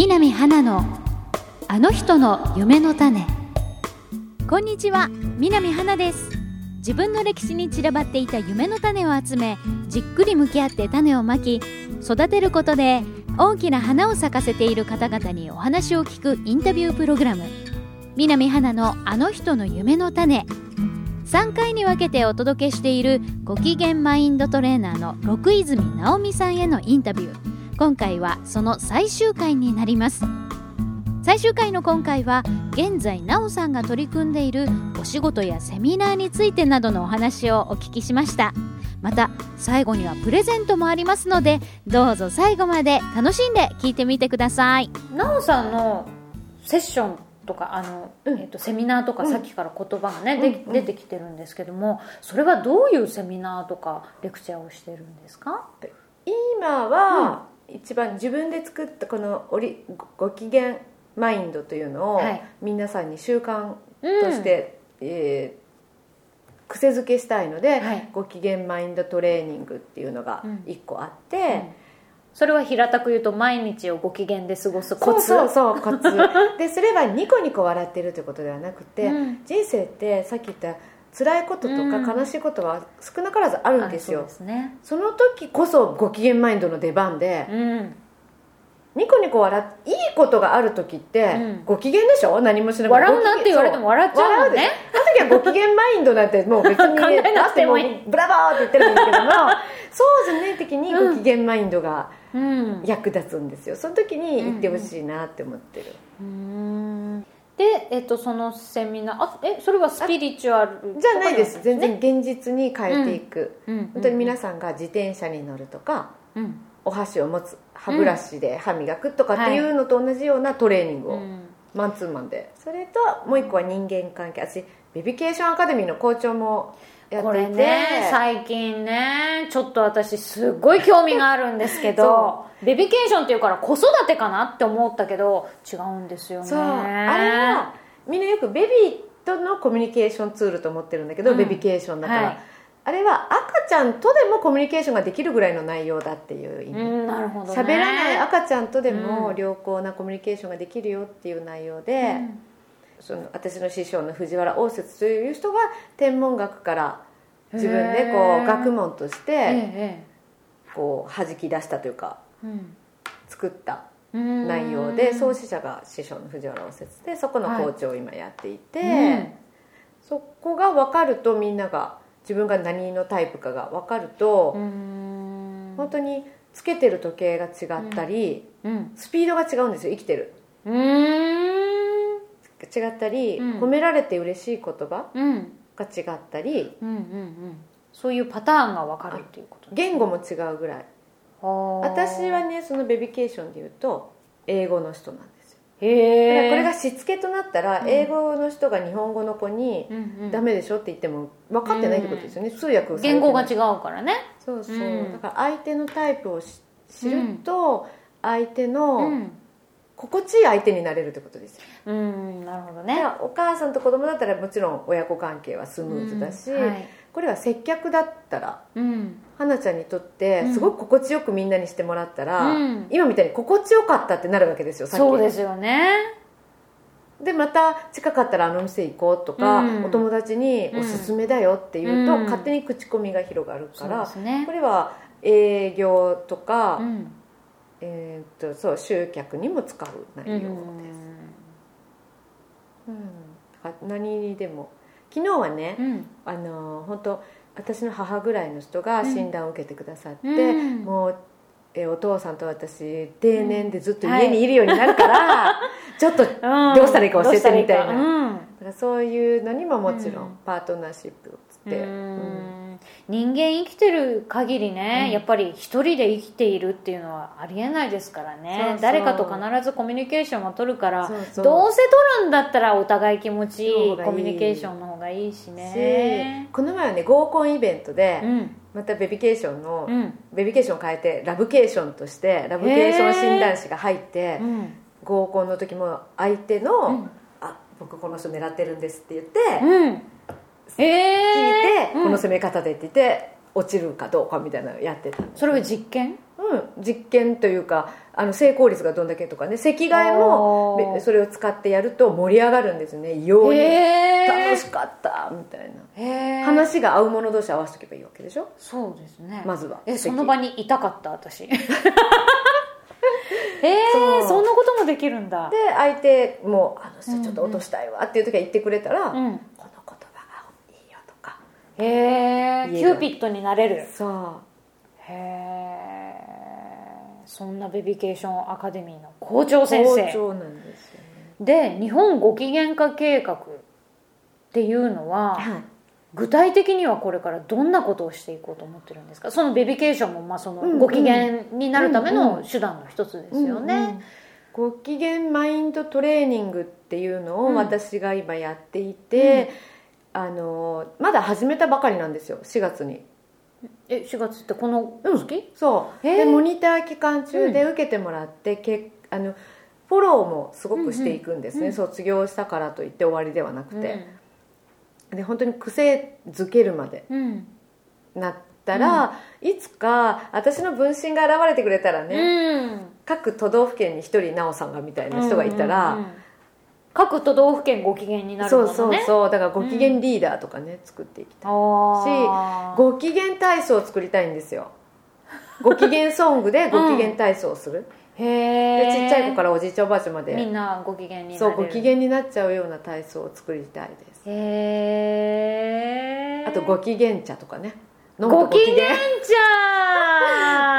南花のあの人の夢の種。こんにちは南花です。自分の歴史に散らばっていた夢の種を集めじっくり向き合って種をまき育てることで大きな花を咲かせている方々にお話を聞くインタビュープログラム。南花のあの人の夢の種。3回に分けてお届けしているご機嫌マインドトレーナーの六泉直美さんへのインタビュー。今回はその最終回になります。最終回の今回は現在なおさんが取り組んでいるお仕事やセミナーについてなどのお話をお聞きしました。また最後にはプレゼントもありますのでどうぞ最後まで楽しんで聞いてみてください。なおさんのセッションとかあの、うん、えーと、セミナーとかさっきから言葉がね、うん、出てきてるんですけどもそれはどういうセミナーとかレクチャーをしてるんですか？今は、うん、一番自分で作ったこのおりご機嫌マインドというのを、はい、皆さんに習慣として、うん、えー、癖づけしたいので、はい、ご機嫌マインドトレーニングっていうのが1個あって、それは平たく言うと毎日をご機嫌で過ごすコツ？そうそうコツ。ですればニコニコ笑ってるということではなくて、うん、人生ってさっき言った辛いこととか悲しいことは少なからずあるんですよ、うんそすね、その時こそご機嫌マインドの出番で、うん、ニコニコ笑っていいことがある時って、ご機嫌でしょ？何もしなくて。笑うなって言われても笑っちゃうもんね。その時はご機嫌マインドなんてもう別に 考えなくてもブラボーって言ってるんですけども そうじゃない時にご機嫌マインドが、役立つんですよ。その時に言ってほしいなって思ってる。うんで、えっと、そのセミナーあえそれはスピリチュアルじゃないです、全然現実に変えていく、うん、本当に皆さんが自転車に乗るとか、うん、お箸を持つ歯ブラシで歯磨くとかっていうのと同じようなトレーニングを、マンツーマンで。それともう一個は人間関係。私ベビケーションアカデミーの校長もこれね最近ねちょっと私すっごい興味があるんですけど ベビケーションっていうから子育てかなって思ったけど違うんですよね。そう。あれはみんなよくベビーとのコミュニケーションツールと思ってるんだけど、うん、ベビケーションだから、はい、あれは赤ちゃんとでもコミュニケーションができるぐらいの内容だっていう意味、うん、なるほど、ね、喋らない赤ちゃんとでも良好なコミュニケーションができるよっていう内容で、うん。その私の師匠の藤原応接という人が天文学から自分でこう学問としてこう弾き出したというか、作った内容で創始者が師匠の藤原応接でそこの校長を今やっていて、そこが分かるとみんなが自分が何のタイプかが分かると本当につけてる時計が違ったり、スピードが違うんですよ生きてる。違ったり、褒められて嬉しい言葉が違ったり、うんうんうん、そういうパターンが分かるっていうこと、言語も違うぐらい私はねそのベビケーションでいうと英語の人なんですよ。へえこれがしつけとなったら、英語の人が日本語の子に「ダメでしょ」って言っても分かってないってことですよね、通訳言語が違うからね。そうそう、だから相手のタイプを知ると、相手の、心地いい相手になれるってことですよ。うんなるほどね。お母さんと子供だったらもちろん親子関係はスムーズだし、はい、これは接客だったら、うん、花ちゃんにとってすごく心地よくみんなにしてもらったら、うん、今みたいに心地よかったってなるわけですよそうですよね。でまた近かったらあの店行こうとか、うん、お友達におすすめだよって言うと、勝手に口コミが広がるから、ね、これは営業とか、えー、っとそう集客にも使う内容です、うん。うん、何にでも昨日はね、うん、あの本当私の母ぐらいの人が診断を受けてくださって、うん、もうえお父さんと私定年でずっと家にいるようになるから、はい、ちょっとどうしたらいいか教えてみたいな、うん、だからそういうのにももちろんパートナーシップをつって、うん人間生きてる限りね、うん、やっぱり一人で生きているっていうのはありえないですからね。誰かと必ずコミュニケーションを取るからどうせ取るんだったらお互い気持ちいいコミュニケーションの方がいいしね。この前はね合コンイベントで、うん、またベビケーションの、うん、ベビケーションを変えてラブケーションとしてラブケーション診断士が入って、合コンの時も相手の、あ僕この人狙ってるんですって言って、聞いて、この攻め方でって言って落ちるかどうかみたいなのをやってたそれは実験？うん。うん、実験というかあの成功率がどんだけとかね。赤外もそれを使ってやると盛り上がるんですね。異様に。楽しかったみたいな。話が合う者同士合わせとけばいいわけでしょ？そうですね。まずは。えその場にいたかった私。えー、そんなこともできるんだ。で相手も「あの人ちょっと落としたいわ」っていう時は言ってくれたら、うん、この言葉がいいよとかへえキューピッドになれる。そう。へえそんなベビケーションアカデミーの校長先生。校長なんですよ、ね、で日本ご機嫌化計画っていうのは、はい。具体的にはこれからどんなことをしていこうと思ってるんですか？そのベビケーションもまあそのご機嫌になるための手段の一つですよね。ご機嫌マインドトレーニングっていうのを私が今やっていて、うん、あのまだ始めたばかりなんですよ4月に。え4月ってこの月、うん、そう。でモニター期間中で受けてもらって、けあのフォローもすごくしていくんですね、うんうん、卒業したからといって終わりではなくて。で本当に癖づけるまで。なったら、うん、いつか私の分身が現れてくれたらね、うん、各都道府県に一人奈緒さんがみたいな人がいたら、うんうんうん、各都道府県ご機嫌になるもの、ね、そうそうそう。だからご機嫌リーダーとかね、作っていきたいしご機嫌体操を作りたいんですよ。ご機嫌ソングでご機嫌体操をする、へでちっちゃい子からおじいちゃんおばあちゃんまでみんなご機嫌になそうご機嫌になっちゃうような体操を作りたいです。へえあとご機嫌茶とかね。ご機嫌。茶。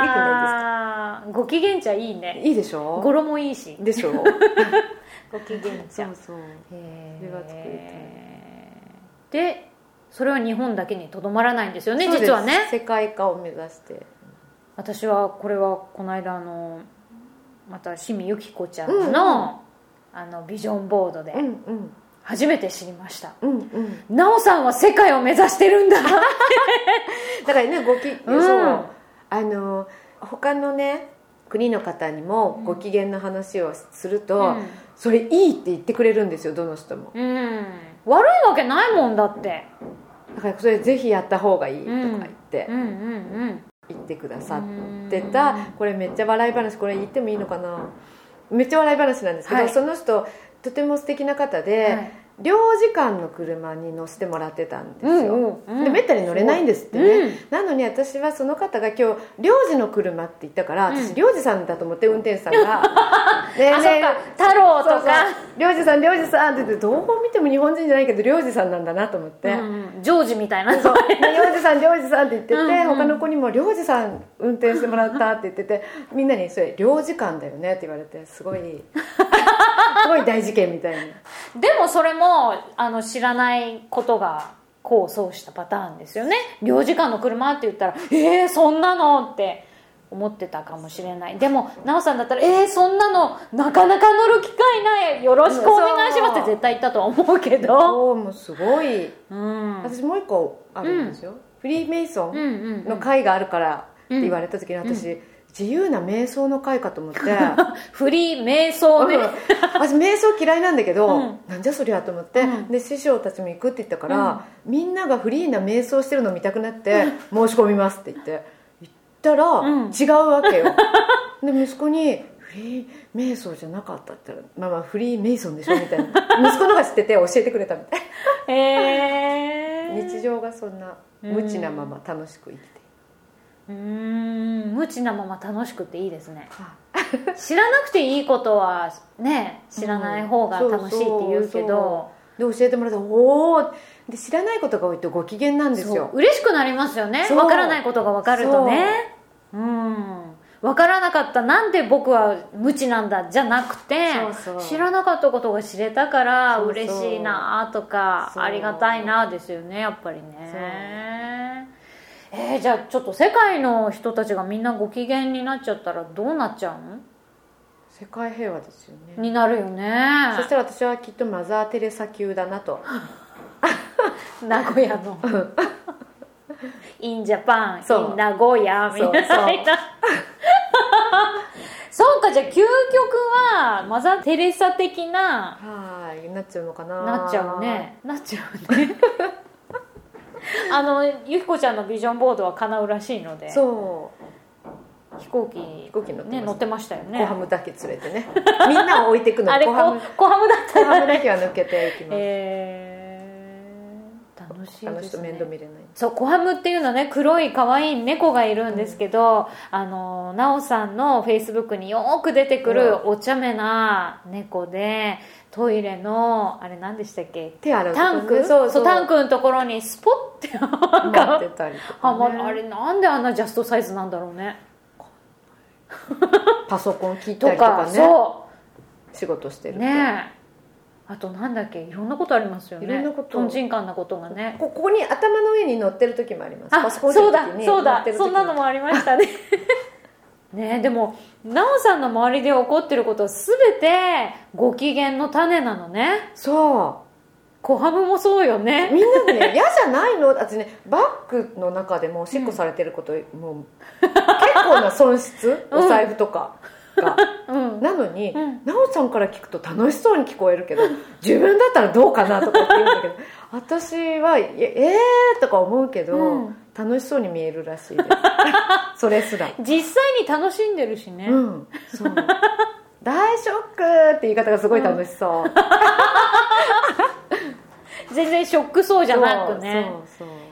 いいくないですか。ご機嫌茶いいね。いいでしょ？語呂もいいし。でしょ？ご機嫌茶そうそう。それは作りたい。でそれは日本だけにとどまらないんですよね実はね。世界化を目指して。私はこれはこの間あのまた清水由紀子ちゃんのあのビジョンボードで初めて知りました、うんうん、奈緒さんは世界を目指してるんだ。だからねごき、うん、そう。あの他のね国の方にもご機嫌の話をすると、うん、それいいって言ってくれるんですよどの人も、うん、悪いわけないもんだって。だからそれぜひやった方がいいとか言って、うんうんうん。うん言ってくださってた。これめっちゃ笑い話これ言ってもいいのかな。めっちゃ笑い話なんですけど、はい、その人とても素敵な方で、はい領事館の車に乗せてもらってたんですよ、うんうん、でめったに乗れないんですってね、うん、なのに私はその方が今日領事の車って言ったから私領事さんだと思って運転手さんが「ねえね太郎とか。領事さん領事さん」って言ってどう見ても日本人じゃないけど領事さんなんだなと思って、ジョージみたいな。そう「領事さん領事さん」って言ってて、うんうん、他の子にも「領事さん運転してもらった」って言っててみんなに「それ領事館だよね」って言われてすごいすごい大事件みたいに。でもそれもあの知らないことが功を奏したパターンですよね。領事館の車って言ったら「えー、そんなの?」って思ってたかもしれない。でも奈緒さんだったら「えー、そんなのなかなか乗る機会ない。よろしくお願いします」って絶対言ったとは思うけど。そうもうすごい、うん、私もう一個あるんですよ、うん、フリーメイソンの会があるからって言われた時に私、うん自由な瞑想の会かと思って。フリー瞑想ね、うん、私瞑想嫌いなんだけど、うん、なんじゃそりゃと思って、うん、で師匠たちも行くって言ったから、うん、みんながフリーな瞑想してるの見たくなって申し込みますって言って。行ったら、違うわけよ。で息子に「フリー瞑想じゃなかった」って言ったら「まあまあフリー瞑想でしょ」みたいな。息子のが知ってて教えてくれたみたいへえ日常がそんな無知なまま楽しく生きてうん。無知なまま楽しくていいですね。知らなくていいことはね知らない方が楽しいって言うけど、で教えてもらったおおで知らないことが多いとご機嫌なんですよ。嬉しくなりますよね。分からないことが分かるとね。う。ん。分からなかった。なんで僕は無知なんだじゃなくて知らなかったことが知れたから嬉しいなとかありがたいなですよねやっぱりねえー、じゃあちょっと世界の人たちがみんなご機嫌になっちゃったらどうなっちゃうの？世界平和ですよね。になるよね。そしたら私はきっとマザー・テレサ級だなと。名古屋の。インジャパンイン名古屋みたいな。そうかじゃあ究極はマザー・テレサ的なはいなっちゃうのかな。なっちゃうね。なっちゃうね あのゆきこちゃんのビジョンボードは叶うらしいので。そう。行機飛行機乗って,、ね、乗ってましたよね。コハムだけ連れてね。みんなを置いていくの。あれコハム。コハムだったコハムだけは抜けていきます。えー、楽しいですね。面倒見れない。そうコハムっていうのはね黒い可愛い猫がいるんですけど、うん、あの奈緒さんのフェイスブックによく出てくるお茶目な猫で、トイレのあれ何でしたっけ？手洗うタンク？そうそう。タンクのところにスポッて待ってたりとか、ね、あれなんであんなジャストサイズなんだろうね。パソコン切ったりとかね。そう。仕事してるねあとなんだっけ？いろんなことありますよね。いろんなこと。とんちんかんなことがね。ここに頭の上に乗ってる時もあります。パソコンそうだそうだ。そんなのもありましたねねでも奈緒さんの周りで起こってることは全てご機嫌の種なのね。そう。小ハムもそうよね。みんなね 嫌じゃないの？私ねバッグの中でもおしっこされてること、うん、もう結構な損失、お財布とかが、うん、なのに、うん、奈緒さんから聞くと楽しそうに聞こえるけど自分だったらどうかなとかって言うんだけど私はええー、とか思うけど、うん、楽しそうに見えるらしいで。す それすら。実際に楽しんでるしね。うんそう。大ショックって言い方がすごい楽しそう、全然ショックそうじゃなくね。そうそう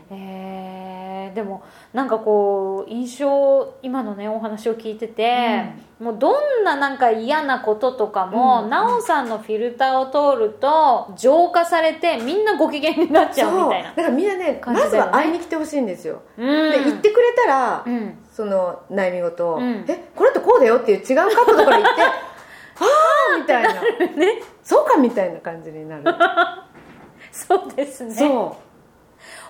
えー、でもなんかこう印象今のねお話を聞いてて、うん、もうどんななんか嫌なこととかも、うん、奈緒さんのフィルターを通ると浄化されてみんなご機嫌になっちゃうみたいなだからみんなね、ね、まずは会いに来てほしいんですよ、うん、で言ってくれたら、その悩み事を、えこれってこうだよっていう違う角度から言って ああみたいな、ね、そうかみたいな感じになる。そうですね。そ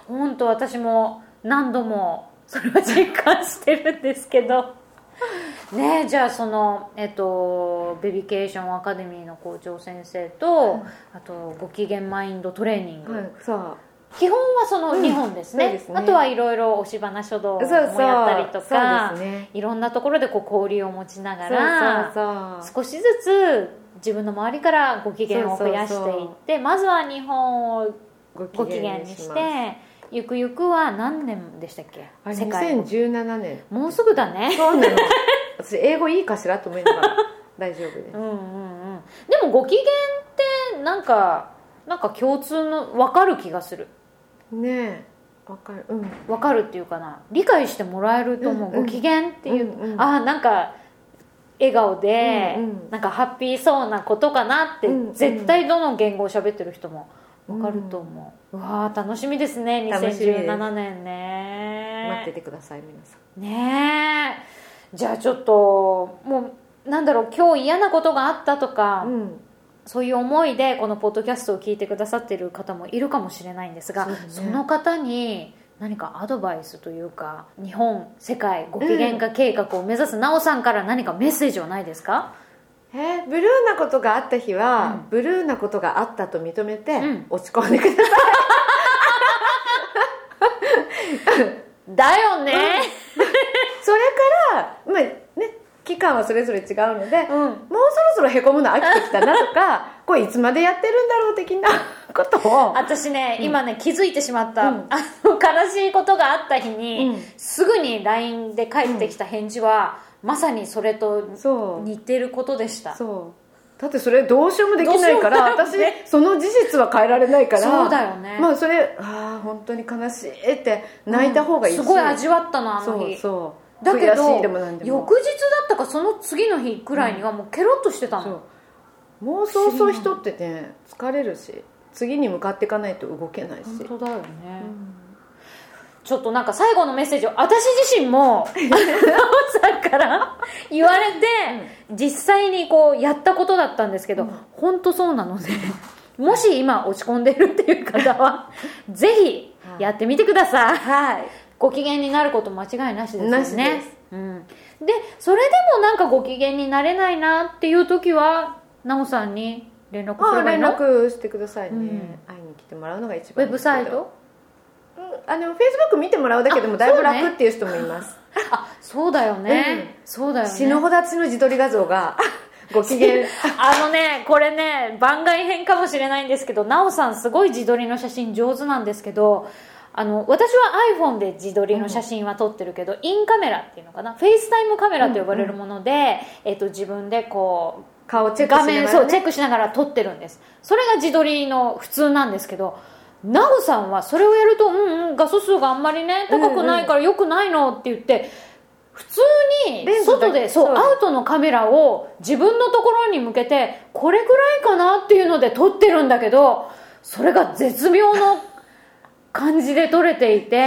う。本当私も何度もそれは実感してるんですけど。ねじゃあその、えっと、ベビケーションアカデミーの校長先生と、うん、あとご機嫌マインドトレーニング、はい、基本はその2本ですね。うんすね、あとはいろいろ押し花書道もやったりとか、ね、いろんなところでこう交流を持ちながら少しずつ自分の周りからご機嫌を増やしていってまずは日本をご機嫌にしてゆくゆくは何年でしたっけ？世界2017年。もうすぐだね。そうなの。私英語いいかしらと思いながら。大丈夫です。うんうんうん。でもご機嫌ってなんかなんか共通の分かる気がする。ねえ。分かる。うん。分かるっていうかな。理解してもらえると思う、うんうん、ご機嫌っていう、うんうん、ああなんか笑顔で、うんうん、なんかハッピーそうなことかなって、うんうん、絶対どの言語を喋ってる人も分かると思う、うん、うわ楽しみですね2017年ね。待っててください皆さん。ねえ。じゃあちょっともうなんだろう今日嫌なことがあったとか、うん、そういう思いでこのポッドキャストを聞いてくださってる方もいるかもしれないんですがそ、ね,、の方に何かアドバイスというか日本世界ご機嫌化計画を目指す奈緒さんから何かメッセージはないですか？えー、ブルーなことがあった日は、うん、ブルーなことがあったと認めて、うん、落ち込んでください。だよね、うん、それからまあね期間はそれぞれ違うので、もうそろそろへこむの飽きてきたなとか これいつまでやってるんだろう的な ことを。私ね、今ね気づいてしまった、あの悲しいことがあった日に、すぐに LINE で返ってきた返事は、まさにそれと似てることでした。そう。だってそれどうしようもできないから、私その事実は変えられないからそうだよね。まあそれああ本当に悲しいって泣いた方がいいし、うん、すごい味わったなあの日。そうそう。だけど翌日だったかその次の日くらいにはもうケロッとしてたの、う。ん、もうそうそう人ってね疲れるし次に向かっていかないと動けないし。本当だよね、うんちょっとなんか最後のメッセージを私自身も 奈緒さんから 言われて、実際にこうやったことだったんですけど、うん、本当そうなので もし今落ち込んでるっていう方はぜひやってみてください、はい、ご機嫌になること間違いなしですよね。うん、でそれでもなんかご機嫌になれないなっていう時は奈緒さんに連絡すればいいの？連絡してくださいね、うん、会いに来てもらうのが一番ウェブサイト？あのフェイスブック見てもらうだけでもだいぶ楽っていう人もいます、あそうだよね、うん、そうだよね。死ぬほど私の自撮り画像がご機嫌。あのねこれね番外編かもしれないんですけど奈緒さんすごい自撮りの写真上手なんですけどあの私は iPhone で自撮りの写真は撮ってるけど、うん、インカメラっていうのかな？ FaceTime カメラと呼ばれるもので、うん。うん、えーと、自分でこう顔チェック画面、そうチェックしながら撮ってるんです。それが自撮りの普通なんですけど奈緒さんはそれをやると、うんうん、画素数があんまりね高くないからよくないのって言って、普通に外でそうアウトのカメラを自分のところに向けてこれぐらいかなっていうので撮ってるんだけどそれが絶妙の感じで撮れていて、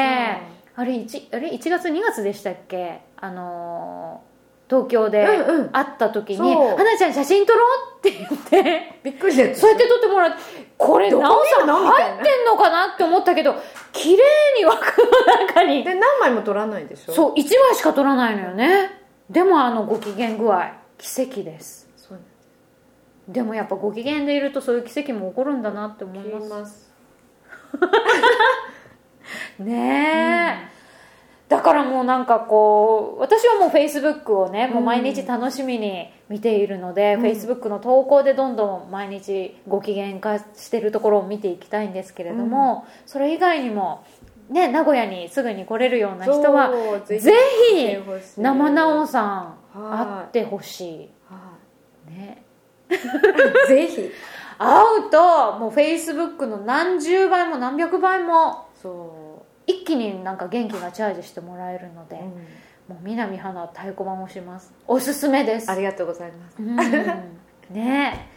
あれ 1, あれ1月2月でしたっけ？あの東京で会った時に「はな、ちゃん写真撮ろう」って言ってびっくりしそうやって撮ってもらってこれ奈緒さん入ってんのかなって思ったけど綺麗に枠の中に。で何枚も撮らないでしょ？そう1枚しか撮らないのよね。でもあのご機嫌具合。奇跡です。でもやっぱご機嫌でいるとそういう奇跡も起こるんだなって思います。ねえ、うんだからもうなんかこう私はもうフェイスブックをね、もう毎日楽しみに見ているので、フェイスブックの投稿でどんどん毎日ご機嫌化してるところを見ていきたいんですけれども、うん、それ以外にもね、名古屋にすぐに来れるような人はぜひ生直さん会ってほしい、ね。ぜひ。会うともうフェイスブックの何十倍も何百倍も。そう一気になんか元気がチャージしてもらえるので、うん、もう南花太鼓判もします。おすすめです。ありがとうございます、うん、ね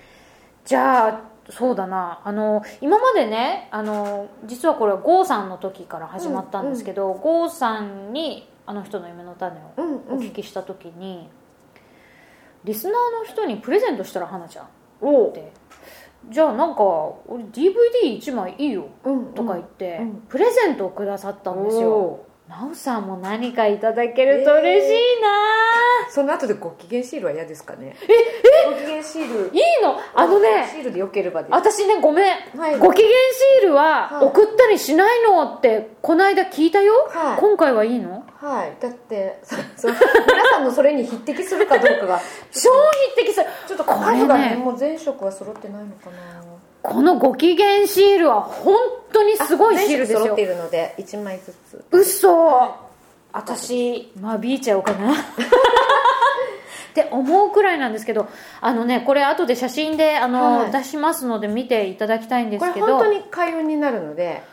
じゃあそうだな。あの今までねあの実はこれは郷さんの時から始まったんですけど、うんうん、郷さんにあの人の夢の種をお聞きした時に、うんうん、リスナーの人にプレゼントしたら花ちゃんってじゃあなんか俺 DVD1 枚いいよとか言って、プレゼントをくださったんですよ。なおさんも何かいただけると嬉しいな、えー、その後でご機嫌シールは嫌ですかね？ええシール。いいの？あのねシールでよければ私ねごめん、はい、ご機嫌シールは送ったりしないのってこの間聞いたよ、はい、今回はいいの？はい。だって皆さんのそれに匹敵するかどうかが。超匹敵する。ちょっと数がね。ね。もう全色は揃ってないのかな。このご機嫌シールは本当にすごいシールですよ。揃っているので1枚ずつ。嘘、はい、私間引いちゃおうかな って思うくらいなんですけどあのねこれ後で写真であの、はい、出しますので見ていただきたいんですけど。これ本当に開運になるので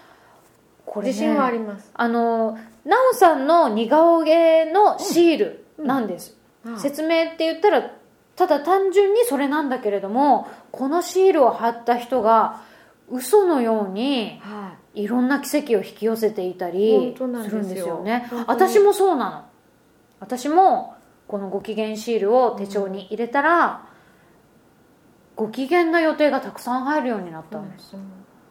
これ、ね、自信はあります。あの奈緒さんの似顔絵のシールなんです、うん。うん、説明って言ったらただ単純にそれなんだけれどもこのシールを貼った人が嘘のようにい。ろんな奇跡を引き寄せていたりするんですよね。私もそうなの。私もこのご機嫌シールを手帳に入れたら、ご機嫌な予定がたくさん入るようになったんです、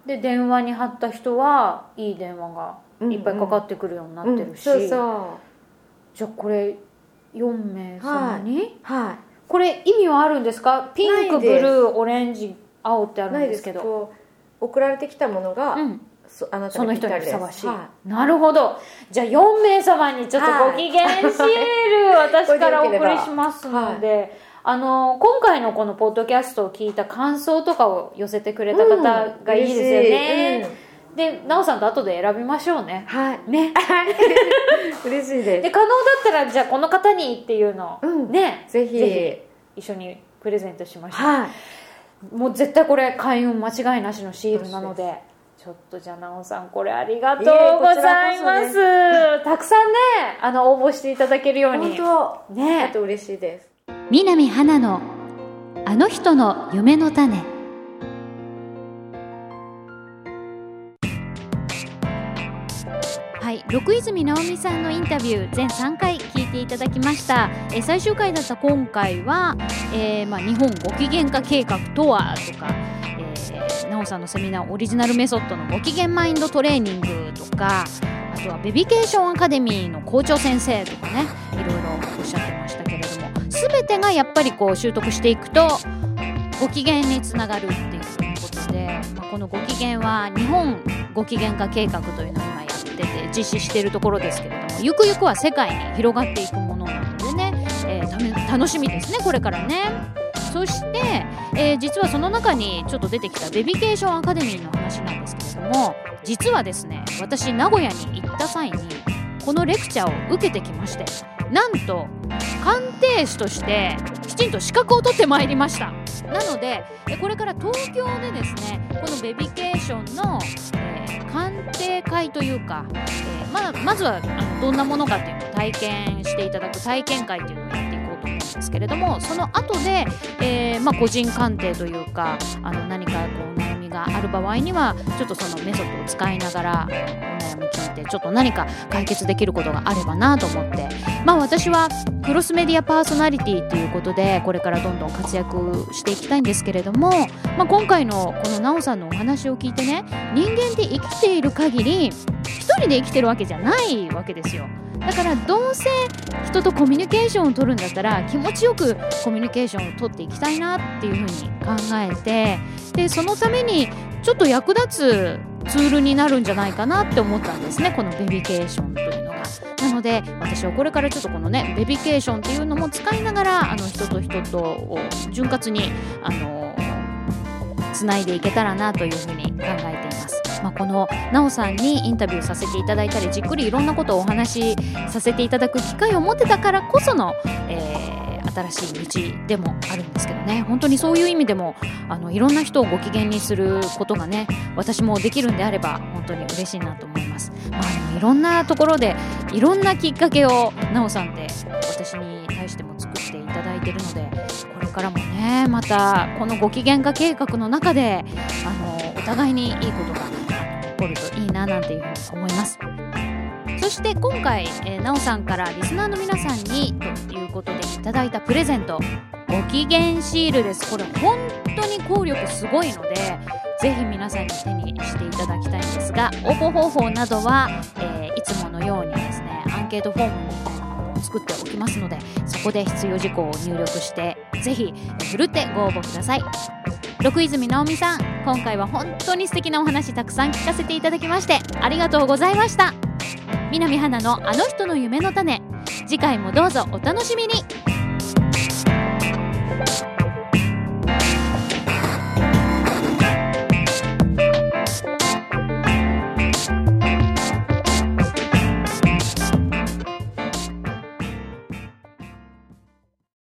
で電話に貼った人はいい電話がいっぱいかかってくるようになってるし、じゃあこれ4名様に、はい、はい。これ意味はあるんですか？ピンクブルーオレンジ青ってあるんですけど。送られてきたものが、うん、そあなたその人にふさわしい、はい、なるほど。じゃあ4名様にちょっとご機嫌シール、私からお送りしますので、はい、あの今回のこのポッドキャストを聞いた感想とかを寄せてくれた方がいいですよね、うん。で奈緒さんと後で選びましょうね。はい。ね。嬉しいです。で可能だったらじゃあこの方にっていうのを、うん、ね。ぜひ一緒にプレゼントしましょう、はい、もう絶対これ開運間違いなしのシールなのでちょっとじゃあ奈緒さんこれありがとうございます、ね、たくさんねあの応募していただけるように。本当。ね。あと嬉しいです。南花のあの人の夢の種。はい。六泉直美さんのインタビュー全3回聞いていただきました、えー、最終回だった今回は、えーまあ、日本ご機嫌化計画とはとか、えー、なおさんのセミナーオリジナルメソッドのご機嫌マインドトレーニングとかあとはベビケーションアカデミーの校長先生とかねいろいろおっしゃってましたけれども全てがやっぱりこう習得していくとご機嫌につながるっていうことで、まあ、このご機嫌は日本ご機嫌化計画というのを今やってて実施しているところですけれどもゆくゆくは世界に広がっていくものなのでね、えー、楽しみですねこれからね。そして、えー、実はその中にちょっと出てきたベビケーションアカデミーの話なんですけれども実はですね私名古屋に行った際にこのレクチャーを受けてきましてなんと鑑定士としてきちんと資格を取ってまいりました。なのでこれから東京でですねこのベビケーションの、えー、鑑定会というか、えー、ままずはあのどんなものかっていうのを体験していただく体験会っていうのをですけれどもその後で、えー、まあ、個人鑑定というかあの何かこう悩みがある場合にはちょっとそのメソッドを使いながらお悩み聞いてちょっと何か解決できることがあればなと思って。まあ私はクロスメディアパーソナリティっていうことでこれからどんどん活躍していきたいんですけれども、まあ、今回のこのなおさんのお話を聞いてね人間って生きている限り一人で生きてるわけじゃないわけですよ。だからどうせ人とコミュニケーションを取るんだったら気持ちよくコミュニケーションを取っていきたいなっていうふうに考えてでそのためにちょっと役立つツールになるんじゃないかなって思ったんですねこのベビケーションというのが。なので私はこれからちょっとこのねベビケーションっていうのも使いながらあの人と人とを潤滑にあのつないでいけたらなというふうに考えています。まあ、このなおさんにインタビューさせていただいたりじっくりいろんなことをお話しさせていただく機会を持ってたからこその、えー新しい道でもあるんですけどね。本当にそういう意味でもあのいろんな人をご機嫌にすることがね私もできるんであれば本当に嬉しいなと思います。まあいろんなところでいろんなきっかけをなおさんって私に対しても作っていただいてるのでこれからもねまたこのご機嫌化計画の中であのお互いにいいことが起こるといいななんていうふうに思います。そして今回、えー、なおさんからリスナーの皆さんにということでいただいたプレゼントご機嫌シールです。これ本当に効力すごいのでぜひ皆さんに手にしていただきたいんですが応募方法などは、えー、いつものようにですねアンケートフォームを作っておきますのでそこで必要事項を入力してぜひふるってご応募ください。六泉直美さん。今回は本当に素敵なお話たくさん聞かせていただきましてありがとうございました。南花のあの人の夢の種。次回もどうぞお楽しみに。